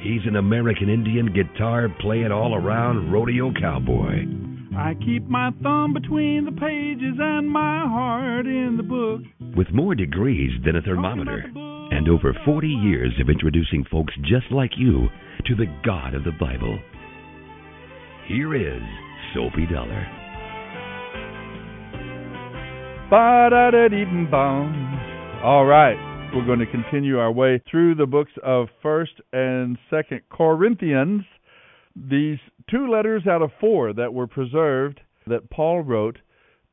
He's an American Indian guitar playing all around rodeo cowboy. I keep my thumb between the pages and my heart in the book. With more degrees than a thermometer and over 40 years of introducing folks just like you to the God of the Bible. Here is Soapy Dollar. ba da da dee bum All right, we're going to continue our way through the books of First and Second Corinthians. These two letters out of four that were preserved that Paul wrote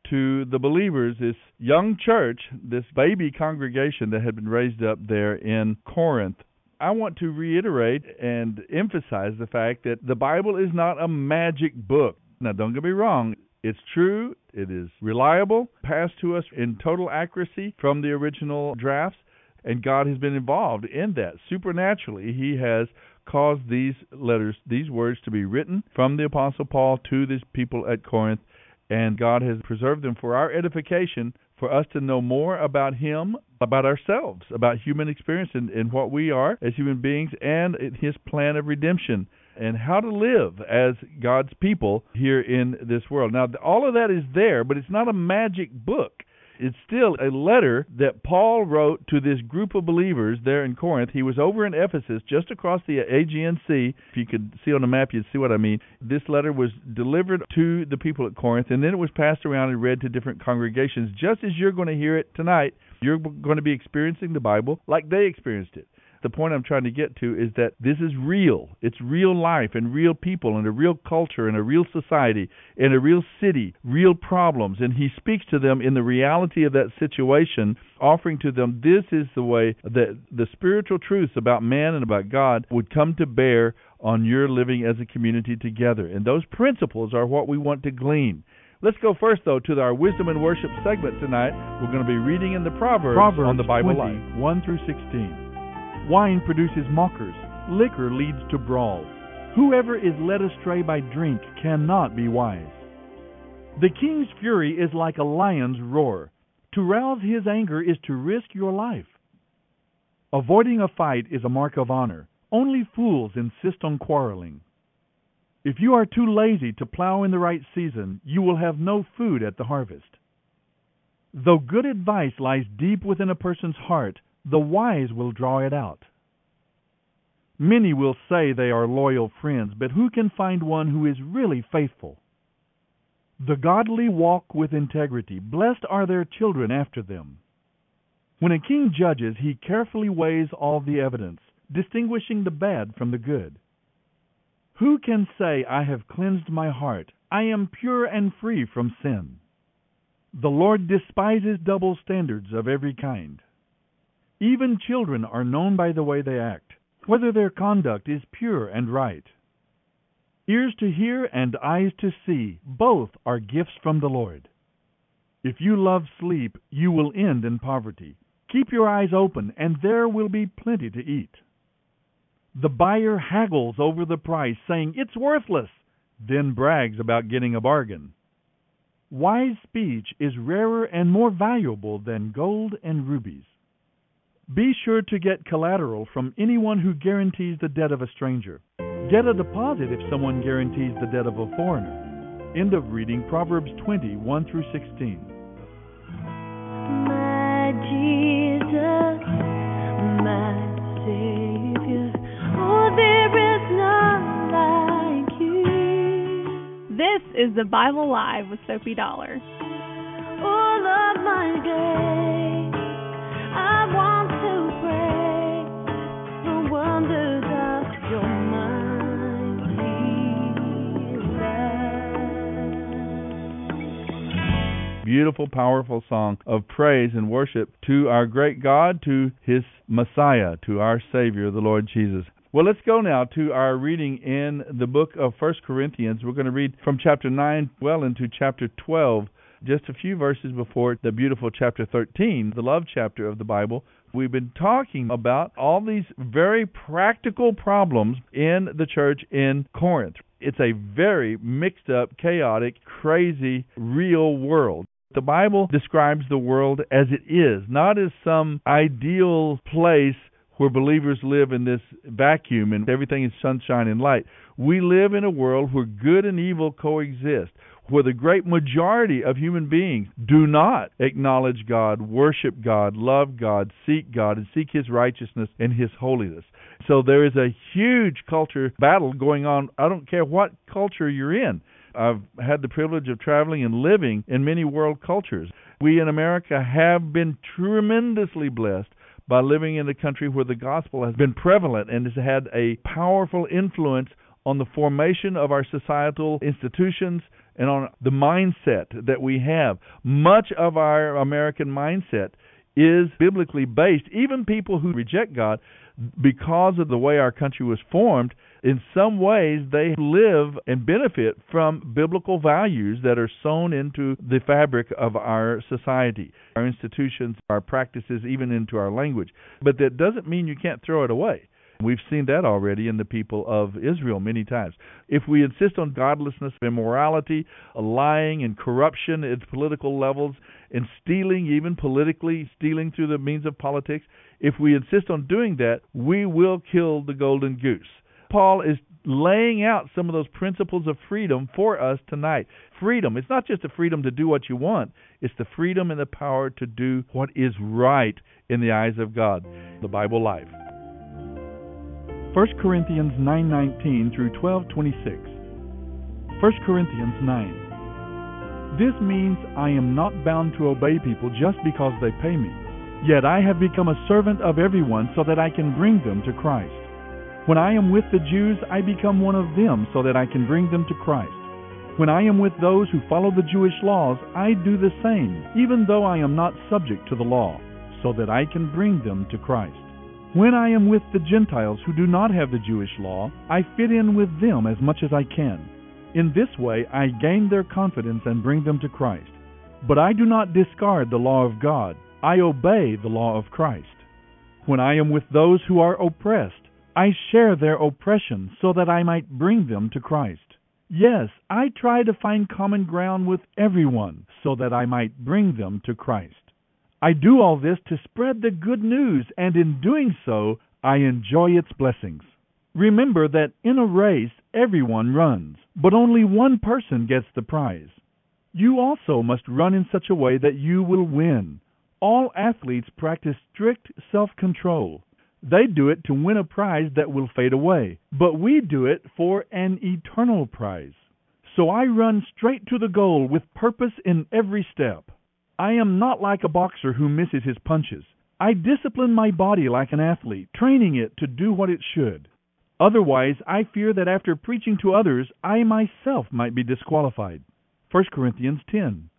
to the believers, this young church, this baby congregation that had been raised up there in Corinth. I want to reiterate and emphasize the fact that the Bible is not a magic book. Now, don't get me wrong, it's true, it is reliable, passed to us in total accuracy from the original drafts, and God has been involved in that. Supernaturally, He has caused these letters, these words to be written from the Apostle Paul to these people at Corinth, and God has preserved them for our edification, for us to know more about Him, about ourselves, about human experience and, and what we are as human beings, and His plan of redemption and how to live as God's people here in this world. Now, all of that is there, but it's not a magic book. It's still a letter that Paul wrote to this group of believers there in Corinth. He was over in Ephesus, just across the Aegean Sea. If you could see on the map, you'd see what I mean. This letter was delivered to the people at Corinth, and then it was passed around and read to different congregations, just as you're going to hear it tonight. You're going to be experiencing the Bible like they experienced it the point I'm trying to get to is that this is real. It's real life and real people and a real culture and a real society and a real city, real problems. And he speaks to them in the reality of that situation, offering to them this is the way that the spiritual truths about man and about God would come to bear on your living as a community together. And those principles are what we want to glean. Let's go first, though, to our wisdom and worship segment tonight. We're going to be reading in the Proverbs, Proverbs on the Bible 20, Life, 1 through 16. Wine produces mockers, liquor leads to brawls. Whoever is led astray by drink cannot be wise. The king's fury is like a lion's roar. To rouse his anger is to risk your life. Avoiding a fight is a mark of honor. Only fools insist on quarreling. If you are too lazy to plow in the right season, you will have no food at the harvest. Though good advice lies deep within a person's heart, the wise will draw it out. Many will say they are loyal friends, but who can find one who is really faithful? The godly walk with integrity. Blessed are their children after them. When a king judges, he carefully weighs all the evidence, distinguishing the bad from the good. Who can say, I have cleansed my heart, I am pure and free from sin? The Lord despises double standards of every kind. Even children are known by the way they act, whether their conduct is pure and right. Ears to hear and eyes to see, both are gifts from the Lord. If you love sleep, you will end in poverty. Keep your eyes open, and there will be plenty to eat. The buyer haggles over the price, saying, It's worthless, then brags about getting a bargain. Wise speech is rarer and more valuable than gold and rubies. Be sure to get collateral from anyone who guarantees the debt of a stranger. Get a deposit if someone guarantees the debt of a foreigner. End of reading Proverbs 20, 1 through 16. My Jesus, my Savior, oh, there is none like you. This is the Bible Live with Soapy Dollar. Oh, All of my days, Beautiful, powerful song of praise and worship to our great God, to His Messiah, to our Savior, the Lord Jesus. Well, let's go now to our reading in the book of First Corinthians. We're going to read from chapter 9 well into chapter 12, just a few verses before the beautiful chapter 13, the love chapter of the Bible. We've been talking about all these very practical problems in the church in Corinth. It's a very mixed up, chaotic, crazy, real world. The Bible describes the world as it is, not as some ideal place where believers live in this vacuum and everything is sunshine and light. We live in a world where good and evil coexist, where the great majority of human beings do not acknowledge God, worship God, love God, seek God, and seek His righteousness and His holiness. So there is a huge culture battle going on. I don't care what culture you're in. I've had the privilege of traveling and living in many world cultures. We in America have been tremendously blessed by living in a country where the gospel has been prevalent and has had a powerful influence on the formation of our societal institutions and on the mindset that we have. Much of our American mindset is biblically based. Even people who reject God, because of the way our country was formed, in some ways they live and benefit from biblical values that are sewn into the fabric of our society, our institutions, our practices, even into our language. But that doesn't mean you can't throw it away. We've seen that already in the people of Israel many times. If we insist on godlessness, immorality, lying, and corruption at political levels, and stealing, even politically, stealing through the means of politics, if we insist on doing that, we will kill the golden goose. Paul is laying out some of those principles of freedom for us tonight. Freedom, it's not just the freedom to do what you want, it's the freedom and the power to do what is right in the eyes of God. The Bible Live. 1 Corinthians 9:19 through 12:26. 1 Corinthians 9. This means I am not bound to obey people just because they pay me. Yet I have become a servant of everyone so that I can bring them to Christ. When I am with the Jews, I become one of them so that I can bring them to Christ. When I am with those who follow the Jewish laws, I do the same, even though I am not subject to the law, so that I can bring them to Christ. When I am with the Gentiles who do not have the Jewish law, I fit in with them as much as I can. In this way, I gain their confidence and bring them to Christ. But I do not discard the law of God, I obey the law of Christ. When I am with those who are oppressed, I share their oppression so that I might bring them to Christ. Yes, I try to find common ground with everyone so that I might bring them to Christ. I do all this to spread the good news, and in doing so, I enjoy its blessings. Remember that in a race, everyone runs, but only one person gets the prize. You also must run in such a way that you will win. All athletes practice strict self control. They do it to win a prize that will fade away, but we do it for an eternal prize. So I run straight to the goal with purpose in every step. I am not like a boxer who misses his punches. I discipline my body like an athlete, training it to do what it should. Otherwise, I fear that after preaching to others, I myself might be disqualified. 1 Corinthians 10.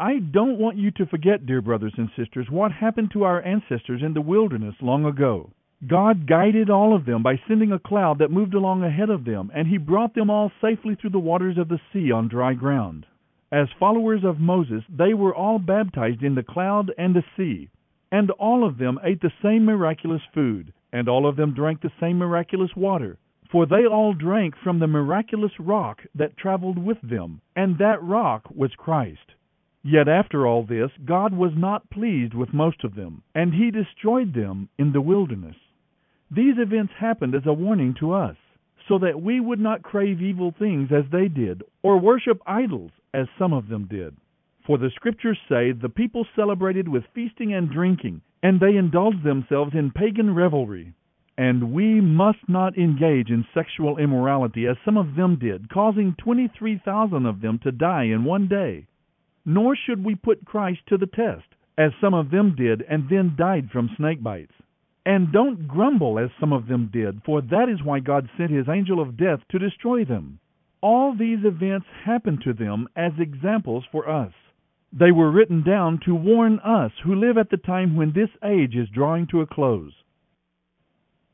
I don't want you to forget, dear brothers and sisters, what happened to our ancestors in the wilderness long ago. God guided all of them by sending a cloud that moved along ahead of them, and He brought them all safely through the waters of the sea on dry ground. As followers of Moses, they were all baptized in the cloud and the sea, and all of them ate the same miraculous food, and all of them drank the same miraculous water. For they all drank from the miraculous rock that traveled with them, and that rock was Christ. Yet after all this, God was not pleased with most of them, and he destroyed them in the wilderness. These events happened as a warning to us, so that we would not crave evil things as they did, or worship idols as some of them did. For the scriptures say the people celebrated with feasting and drinking, and they indulged themselves in pagan revelry. And we must not engage in sexual immorality as some of them did, causing 23,000 of them to die in one day. Nor should we put Christ to the test, as some of them did and then died from snake bites. And don't grumble as some of them did, for that is why God sent his angel of death to destroy them. All these events happened to them as examples for us. They were written down to warn us who live at the time when this age is drawing to a close.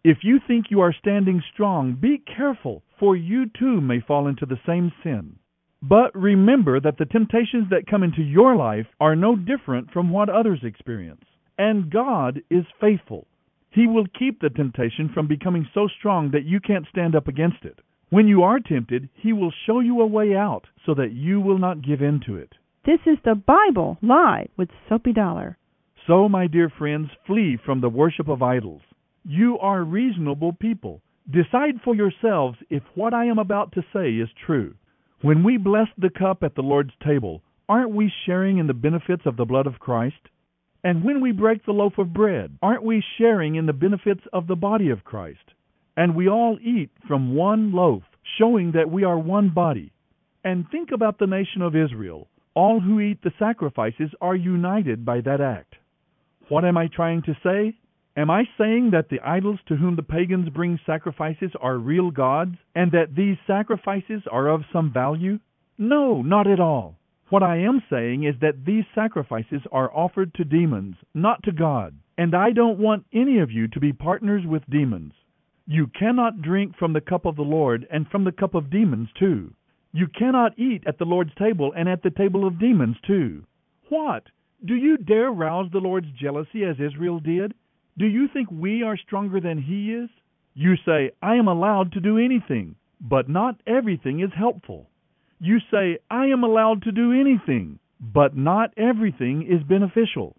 If you think you are standing strong, be careful, for you too may fall into the same sin. But remember that the temptations that come into your life are no different from what others experience. And God is faithful. He will keep the temptation from becoming so strong that you can't stand up against it. When you are tempted, He will show you a way out so that you will not give in to it. This is the Bible Live with Soapy Dollar. So, my dear friends, flee from the worship of idols. You are reasonable people. Decide for yourselves if what I am about to say is true. When we bless the cup at the Lord's table, aren't we sharing in the benefits of the blood of Christ? And when we break the loaf of bread, aren't we sharing in the benefits of the body of Christ? And we all eat from one loaf, showing that we are one body. And think about the nation of Israel. All who eat the sacrifices are united by that act. What am I trying to say? Am I saying that the idols to whom the pagans bring sacrifices are real gods, and that these sacrifices are of some value? No, not at all. What I am saying is that these sacrifices are offered to demons, not to God, and I don't want any of you to be partners with demons. You cannot drink from the cup of the Lord and from the cup of demons too. You cannot eat at the Lord's table and at the table of demons too. What? Do you dare rouse the Lord's jealousy as Israel did? Do you think we are stronger than He is? You say, I am allowed to do anything, but not everything is helpful. You say, I am allowed to do anything, but not everything is beneficial.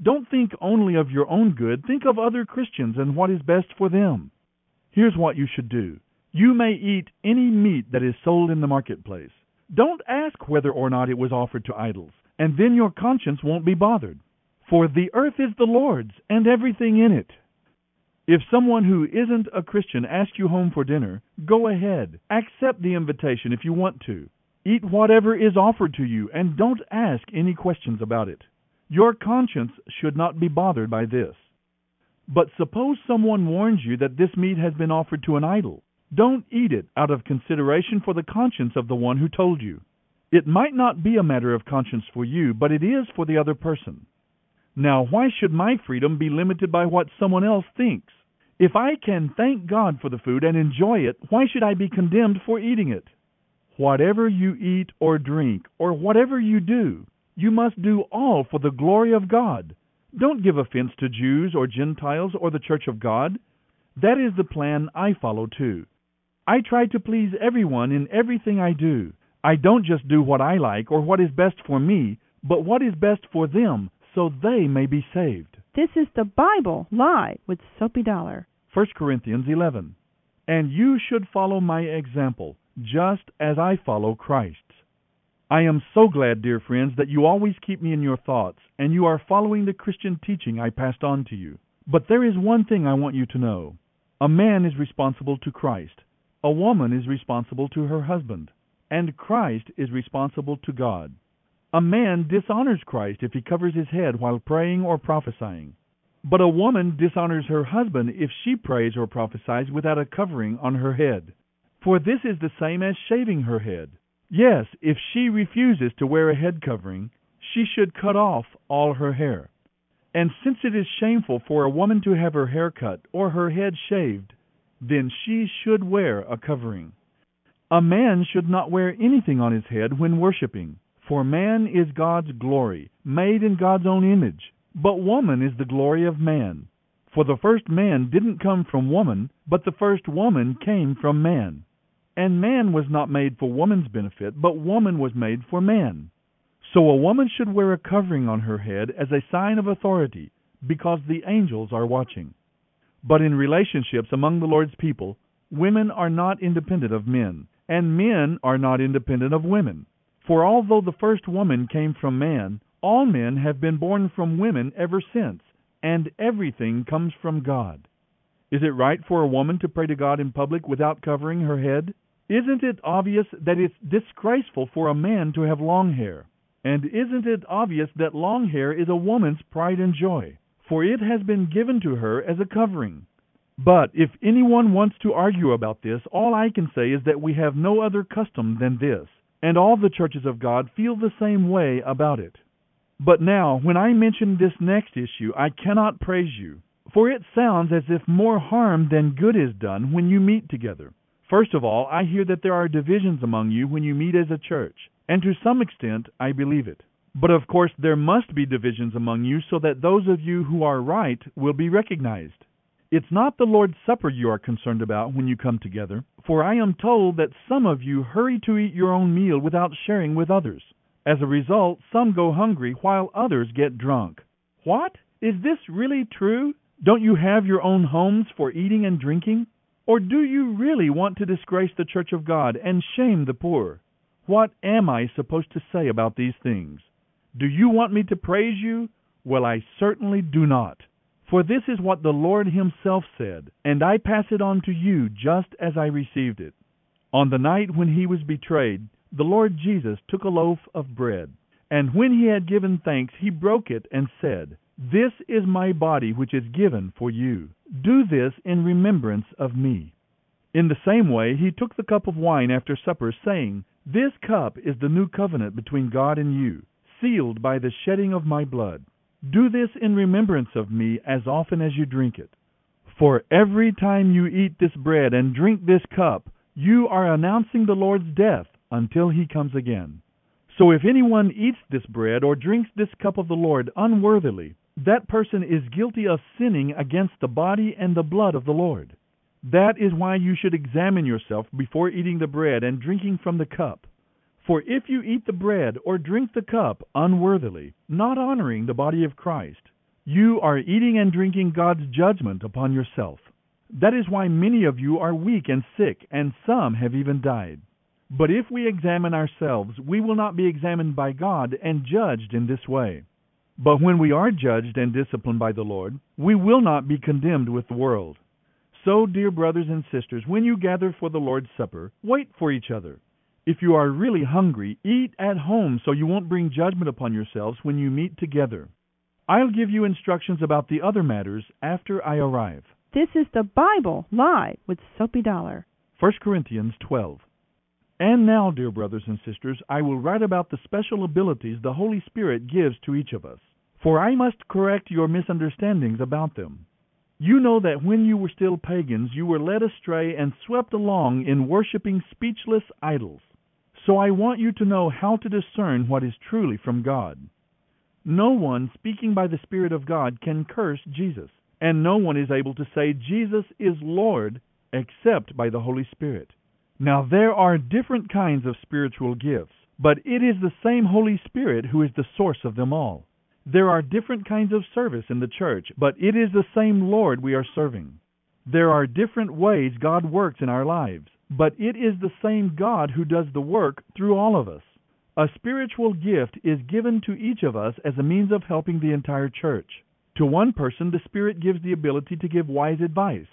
Don't think only of your own good, think of other Christians and what is best for them. Here's what you should do you may eat any meat that is sold in the marketplace. Don't ask whether or not it was offered to idols, and then your conscience won't be bothered. For the earth is the Lord's, and everything in it. If someone who isn't a Christian asks you home for dinner, go ahead. Accept the invitation if you want to. Eat whatever is offered to you, and don't ask any questions about it. Your conscience should not be bothered by this. But suppose someone warns you that this meat has been offered to an idol. Don't eat it out of consideration for the conscience of the one who told you. It might not be a matter of conscience for you, but it is for the other person. Now, why should my freedom be limited by what someone else thinks? If I can thank God for the food and enjoy it, why should I be condemned for eating it? Whatever you eat or drink, or whatever you do, you must do all for the glory of God. Don't give offense to Jews or Gentiles or the church of God. That is the plan I follow too. I try to please everyone in everything I do. I don't just do what I like or what is best for me, but what is best for them so they may be saved. This is the Bible Live with Soapy Dollar. 1 Corinthians 11. And you should follow my example, just as I follow Christ's. I am so glad, dear friends, that you always keep me in your thoughts, and you are following the Christian teaching I passed on to you. But there is one thing I want you to know. A man is responsible to Christ. A woman is responsible to her husband. And Christ is responsible to God. A man dishonors Christ if he covers his head while praying or prophesying. But a woman dishonors her husband if she prays or prophesies without a covering on her head. For this is the same as shaving her head. Yes, if she refuses to wear a head covering, she should cut off all her hair. And since it is shameful for a woman to have her hair cut or her head shaved, then she should wear a covering. A man should not wear anything on his head when worshiping, for man is God's glory, made in God's own image, but woman is the glory of man. For the first man didn't come from woman, but the first woman came from man. And man was not made for woman's benefit, but woman was made for man. So a woman should wear a covering on her head as a sign of authority, because the angels are watching. But in relationships among the Lord's people, women are not independent of men, and men are not independent of women. For although the first woman came from man, all men have been born from women ever since, and everything comes from God. Is it right for a woman to pray to God in public without covering her head? Isn't it obvious that it's disgraceful for a man to have long hair? And isn't it obvious that long hair is a woman's pride and joy? For it has been given to her as a covering. But if anyone wants to argue about this, all I can say is that we have no other custom than this, and all the churches of God feel the same way about it. But now, when I mention this next issue, I cannot praise you, for it sounds as if more harm than good is done when you meet together. First of all, I hear that there are divisions among you when you meet as a church, and to some extent I believe it. But of course, there must be divisions among you so that those of you who are right will be recognized. It's not the Lord's Supper you are concerned about when you come together, for I am told that some of you hurry to eat your own meal without sharing with others. As a result, some go hungry while others get drunk. What? Is this really true? Don't you have your own homes for eating and drinking? Or do you really want to disgrace the church of God and shame the poor? What am I supposed to say about these things? Do you want me to praise you? Well, I certainly do not. For this is what the Lord Himself said, and I pass it on to you just as I received it. On the night when He was betrayed, the Lord Jesus took a loaf of bread, and when He had given thanks, He broke it and said, This is my body which is given for you. Do this in remembrance of me. In the same way, He took the cup of wine after supper, saying, This cup is the new covenant between God and you, sealed by the shedding of my blood. Do this in remembrance of me as often as you drink it. For every time you eat this bread and drink this cup, you are announcing the Lord's death until he comes again. So if anyone eats this bread or drinks this cup of the Lord unworthily, that person is guilty of sinning against the body and the blood of the Lord. That is why you should examine yourself before eating the bread and drinking from the cup. For if you eat the bread or drink the cup unworthily, not honoring the body of Christ, you are eating and drinking God's judgment upon yourself. That is why many of you are weak and sick, and some have even died. But if we examine ourselves, we will not be examined by God and judged in this way. But when we are judged and disciplined by the Lord, we will not be condemned with the world. So, dear brothers and sisters, when you gather for the Lord's Supper, wait for each other. If you are really hungry, eat at home so you won't bring judgment upon yourselves when you meet together. I'll give you instructions about the other matters after I arrive. This is the Bible Live with Soapy Dollar. 1 Corinthians 12. And now, dear brothers and sisters, I will write about the special abilities the Holy Spirit gives to each of us. For I must correct your misunderstandings about them. You know that when you were still pagans, you were led astray and swept along in worshiping speechless idols. So I want you to know how to discern what is truly from God. No one speaking by the Spirit of God can curse Jesus, and no one is able to say Jesus is Lord except by the Holy Spirit. Now there are different kinds of spiritual gifts, but it is the same Holy Spirit who is the source of them all. There are different kinds of service in the church, but it is the same Lord we are serving. There are different ways God works in our lives, but it is the same God who does the work through all of us. A spiritual gift is given to each of us as a means of helping the entire church. To one person, the Spirit gives the ability to give wise advice.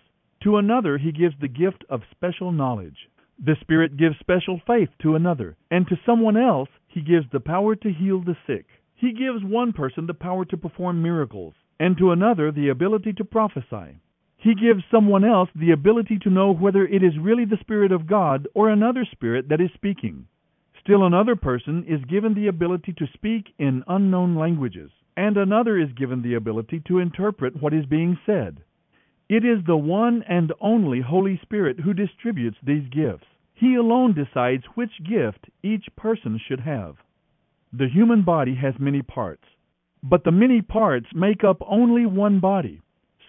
To another, he gives the gift of special knowledge. The Spirit gives special faith to another, and to someone else, he gives the power to heal the sick. He gives one person the power to perform miracles, and to another the ability to prophesy. He gives someone else the ability to know whether it is really the Spirit of God or another spirit that is speaking. Still another person is given the ability to speak in unknown languages, and another is given the ability to interpret what is being said. It is the one and only Holy Spirit who distributes these gifts. He alone decides which gift each person should have. The human body has many parts, but the many parts make up only one body.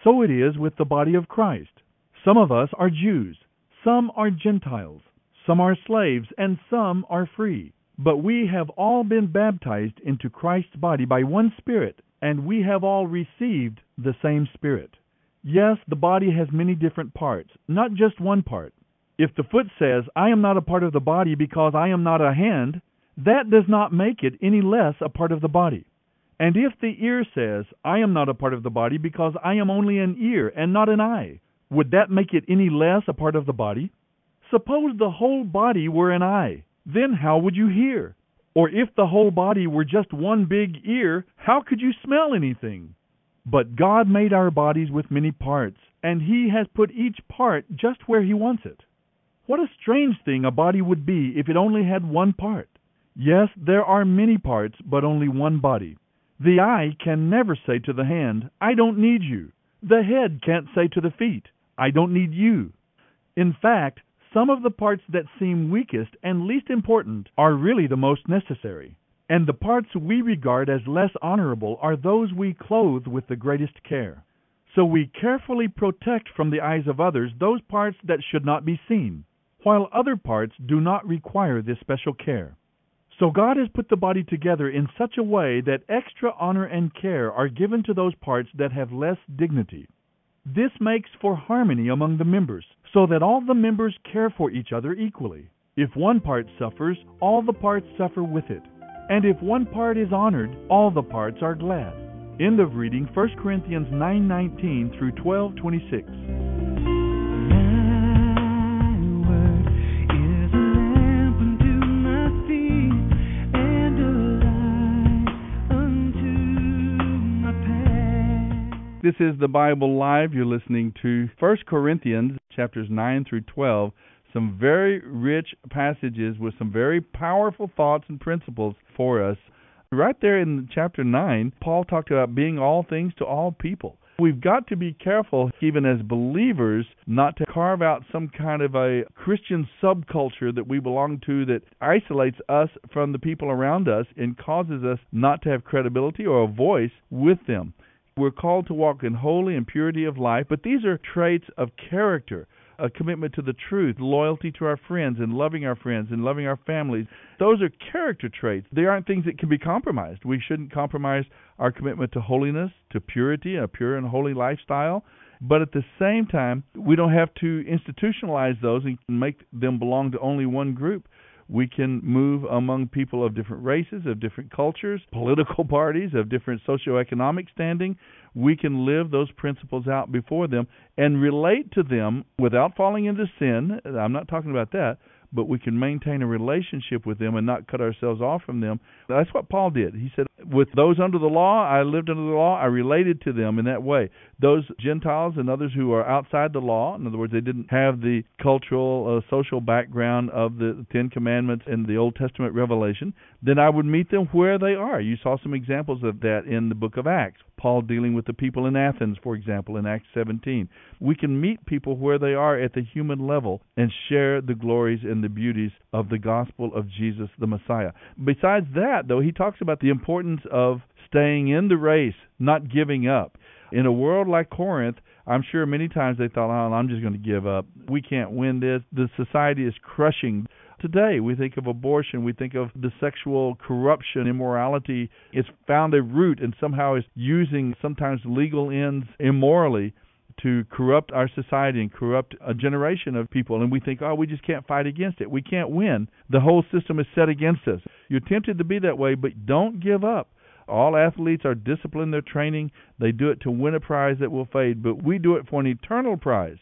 So it is with the body of Christ. Some of us are Jews, some are Gentiles, some are slaves, and some are free. But we have all been baptized into Christ's body by one Spirit, and we have all received the same Spirit. Yes, the body has many different parts, not just one part. If the foot says, I am not a part of the body because I am not a hand, that does not make it any less a part of the body. And if the ear says, I am not a part of the body because I am only an ear and not an eye, would that make it any less a part of the body? Suppose the whole body were an eye, then how would you hear? Or if the whole body were just one big ear, how could you smell anything? But God made our bodies with many parts, and He has put each part just where He wants it. What a strange thing a body would be if it only had one part. Yes, there are many parts, but only one body. The eye can never say to the hand, I don't need you. The head can't say to the feet, I don't need you. In fact, some of the parts that seem weakest and least important are really the most necessary. And the parts we regard as less honorable are those we clothe with the greatest care. So we carefully protect from the eyes of others those parts that should not be seen, while other parts do not require this special care. So God has put the body together in such a way that extra honor and care are given to those parts that have less dignity. This makes for harmony among the members, so that all the members care for each other equally. If one part suffers, all the parts suffer with it. And if one part is honored, all the parts are glad. End of reading 1 Corinthians 9:19 through 12:26. This is the Bible Live. You're listening to 1 Corinthians chapters 9 through 12. Some very rich passages with some very powerful thoughts and principles for us. Right there in chapter 9, Paul talked about being all things to all people. We've got to be careful, even as believers, not to carve out some kind of a Christian subculture that we belong to that isolates us from the people around us and causes us not to have credibility or a voice with them. We're called to walk in holy and purity of life, but these are traits of character a commitment to the truth, loyalty to our friends, and loving our friends and loving our families. Those are character traits. They aren't things that can be compromised. We shouldn't compromise our commitment to holiness, to purity, a pure and holy lifestyle. But at the same time, we don't have to institutionalize those and make them belong to only one group. We can move among people of different races, of different cultures, political parties, of different socioeconomic standing. We can live those principles out before them and relate to them without falling into sin. I'm not talking about that, but we can maintain a relationship with them and not cut ourselves off from them. That's what Paul did. He said, With those under the law, I lived under the law, I related to them in that way. Those Gentiles and others who are outside the law, in other words, they didn't have the cultural, uh, social background of the Ten Commandments and the Old Testament revelation, then I would meet them where they are. You saw some examples of that in the book of Acts. Paul dealing with the people in Athens, for example, in Acts 17. We can meet people where they are at the human level and share the glories and the beauties of the gospel of Jesus the Messiah. Besides that, though, he talks about the importance of staying in the race, not giving up. In a world like Corinth, I'm sure many times they thought, oh, I'm just going to give up. We can't win this. The society is crushing. Today, we think of abortion, we think of the sexual corruption, immorality. It's found a root and somehow is using sometimes legal ends immorally to corrupt our society and corrupt a generation of people. And we think, oh, we just can't fight against it. We can't win. The whole system is set against us. You're tempted to be that way, but don't give up. All athletes are disciplined they're training. They do it to win a prize that will fade, but we do it for an eternal prize.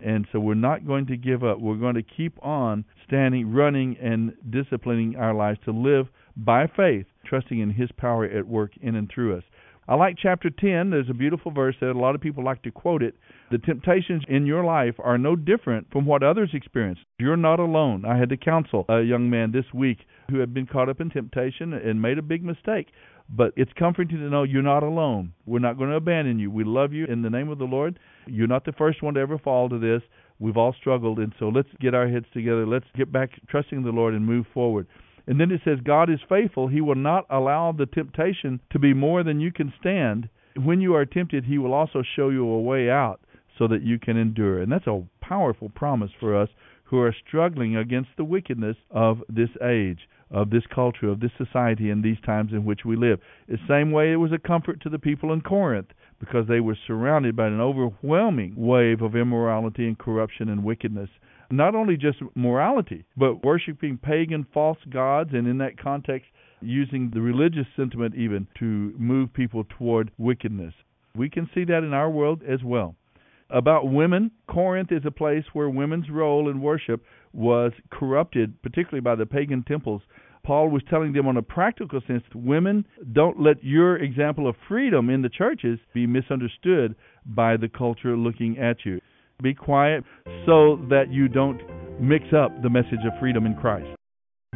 And so we're not going to give up. We're going to keep on standing, running, and disciplining our lives to live by faith, trusting in His power at work in and through us. I like chapter 10. There's a beautiful verse that a lot of people like to quote it. The temptations in your life are no different from what others experience. You're not alone. I had to counsel a young man this week who had been caught up in temptation and made a big mistake. But it's comforting to know you're not alone. We're not going to abandon you. We love you in the name of the Lord. You're not the first one to ever fall to this. We've all struggled, and so let's get our heads together. Let's get back trusting the Lord and move forward. And then it says, God is faithful. He will not allow the temptation to be more than you can stand. When you are tempted, He will also show you a way out so that you can endure. And that's a powerful promise for us who are struggling against the wickedness of this age, of this culture, of this society, in these times in which we live. The same way it was a comfort to the people in Corinth because they were surrounded by an overwhelming wave of immorality and corruption and wickedness. Not only just morality, but worshiping pagan false gods, and in that context, using the religious sentiment even to move people toward wickedness. We can see that in our world as well. About women, Corinth is a place where women's role in worship was corrupted, particularly by the pagan temples. Paul was telling them on a practical sense, women, don't let your example of freedom in the churches be misunderstood by the culture looking at you. Be quiet so that you don't mix up the message of freedom in Christ.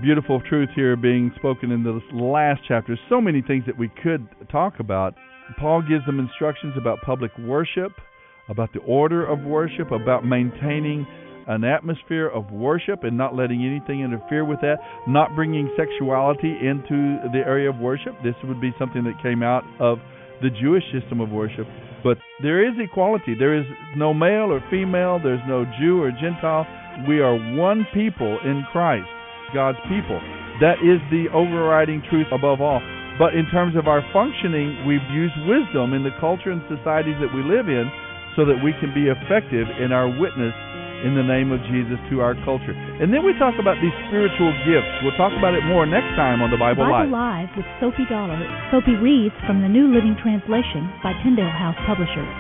Beautiful truth here being spoken in this last chapter. So many things that we could talk about. Paul gives them instructions about public worship, about the order of worship, about maintaining an atmosphere of worship and not letting anything interfere with that, not bringing sexuality into the area of worship. This would be something that came out of the Jewish system of worship. But there is equality. There is no male or female, there's no Jew or Gentile. We are one people in Christ, God's people. That is the overriding truth above all. But in terms of our functioning, we've used wisdom in the culture and societies that we live in so that we can be effective in our witness in the name of Jesus to our culture. And then we talk about these spiritual gifts. We'll talk about it more next time on the Bible, Bible Live. Live with Soapy Dollar. Soapy reads from the New Living Translation by Tyndale House Publishers.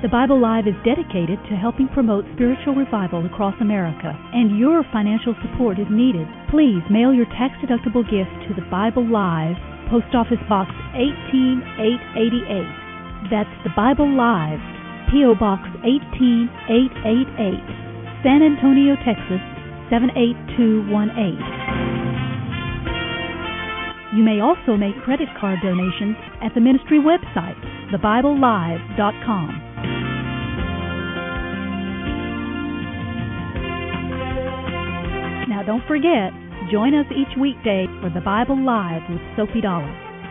The Bible Live is dedicated to helping promote spiritual revival across America, and your financial support is needed. Please mail your tax-deductible gift to the Bible Live, Post Office Box 18888. That's the Bible Live, P.O. Box 18888, San Antonio, Texas 78218. You may also make credit card donations at the ministry website, thebiblelive.com. Now don't forget, join us each weekday for the Bible Live with Soapy Dollar.